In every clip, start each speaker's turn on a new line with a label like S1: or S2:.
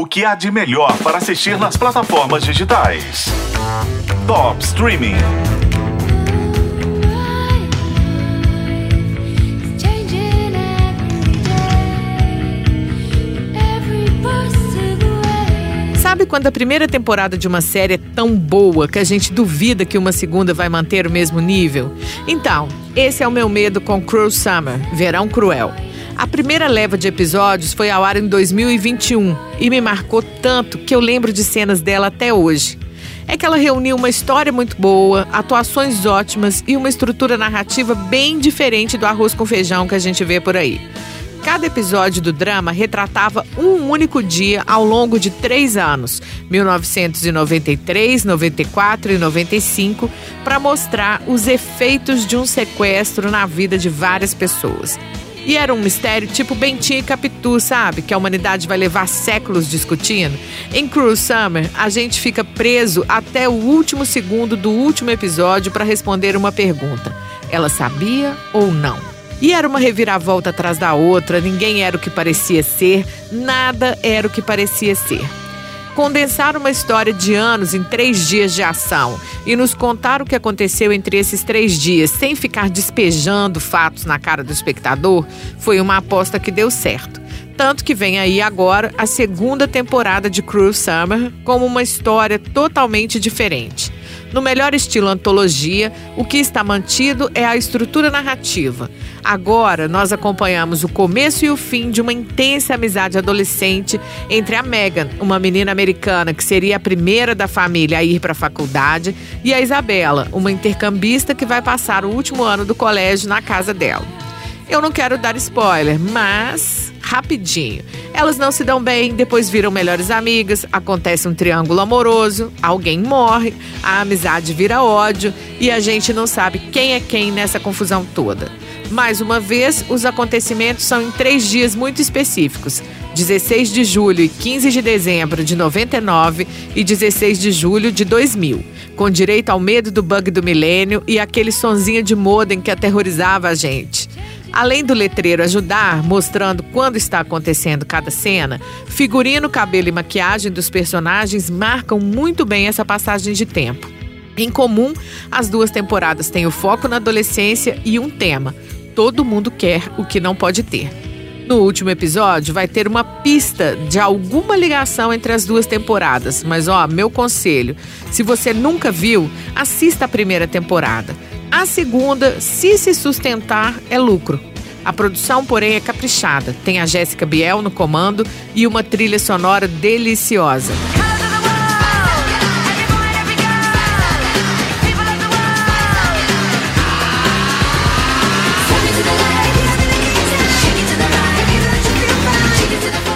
S1: O que há de melhor para assistir nas plataformas digitais? Top Streaming.
S2: Sabe quando a primeira temporada de uma série é tão boa que a gente duvida que uma segunda vai manter o mesmo nível? Então, esse é o meu medo com Cruel Summer, Verão Cruel. A primeira leva de episódios foi ao ar em 2021 e me marcou tanto que eu lembro de cenas dela até hoje. É que ela reuniu uma história muito boa, atuações ótimas e uma estrutura narrativa bem diferente do arroz com feijão que a gente vê por aí. Cada episódio do drama retratava um único dia ao longo de três anos, 1993, 94 e 95, para mostrar os efeitos de um sequestro na vida de várias pessoas. E era um mistério tipo Bentinho e Capitu, sabe? Que a humanidade vai levar séculos discutindo. Em Cruel Summer, a gente fica preso até o último segundo do último episódio para responder uma pergunta: ela sabia ou não? E era uma reviravolta atrás da outra, ninguém era o que parecia ser, nada era o que parecia ser. Condensar uma história de anos em três dias de ação e nos contar o que aconteceu entre esses três dias, sem ficar despejando fatos na cara do espectador, foi uma aposta que deu certo. Tanto que vem aí agora a segunda temporada de Cruel Summer como uma história totalmente diferente. No melhor estilo antologia, o que está mantido é a estrutura narrativa. Agora, nós acompanhamos o começo e o fim de uma intensa amizade adolescente entre a Megan, uma menina americana que seria a primeira da família a ir para a faculdade, e a Isabela, uma intercambista que vai passar o último ano do colégio na casa dela. Eu não quero dar spoiler, mas rapidinho. Elas não se dão bem, depois viram melhores amigas, acontece um triângulo amoroso, alguém morre, a amizade vira ódio e a gente não sabe quem é quem nessa confusão toda. Mais uma vez, os acontecimentos são em três dias muito específicos: 16 de julho e 15 de dezembro de 99 e 16 de julho de 2000, com direito ao medo do bug do milênio e aquele sonzinho de modem que aterrorizava a gente. Além do letreiro ajudar, mostrando quando está acontecendo cada cena, figurino, cabelo e maquiagem dos personagens marcam muito bem essa passagem de tempo. Em comum, as duas temporadas têm o foco na adolescência e um tema: todo mundo quer o que não pode ter. No último episódio, vai ter uma pista de alguma ligação entre as duas temporadas. Mas, ó, meu conselho: se você nunca viu, assista a primeira temporada. A segunda, se se sustentar, é lucro. A produção, porém, é caprichada. Tem a Jéssica Biel no comando e uma trilha sonora deliciosa.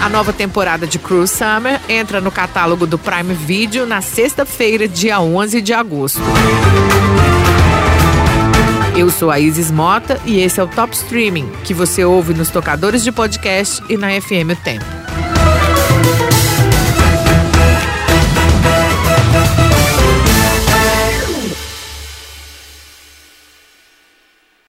S2: A nova temporada de Cruel Summer entra no catálogo do Prime Video na sexta-feira, dia 11 de agosto. Eu sou a Isis Mota e esse é o Top Streaming, que você ouve nos tocadores de podcast e na FM o Tempo.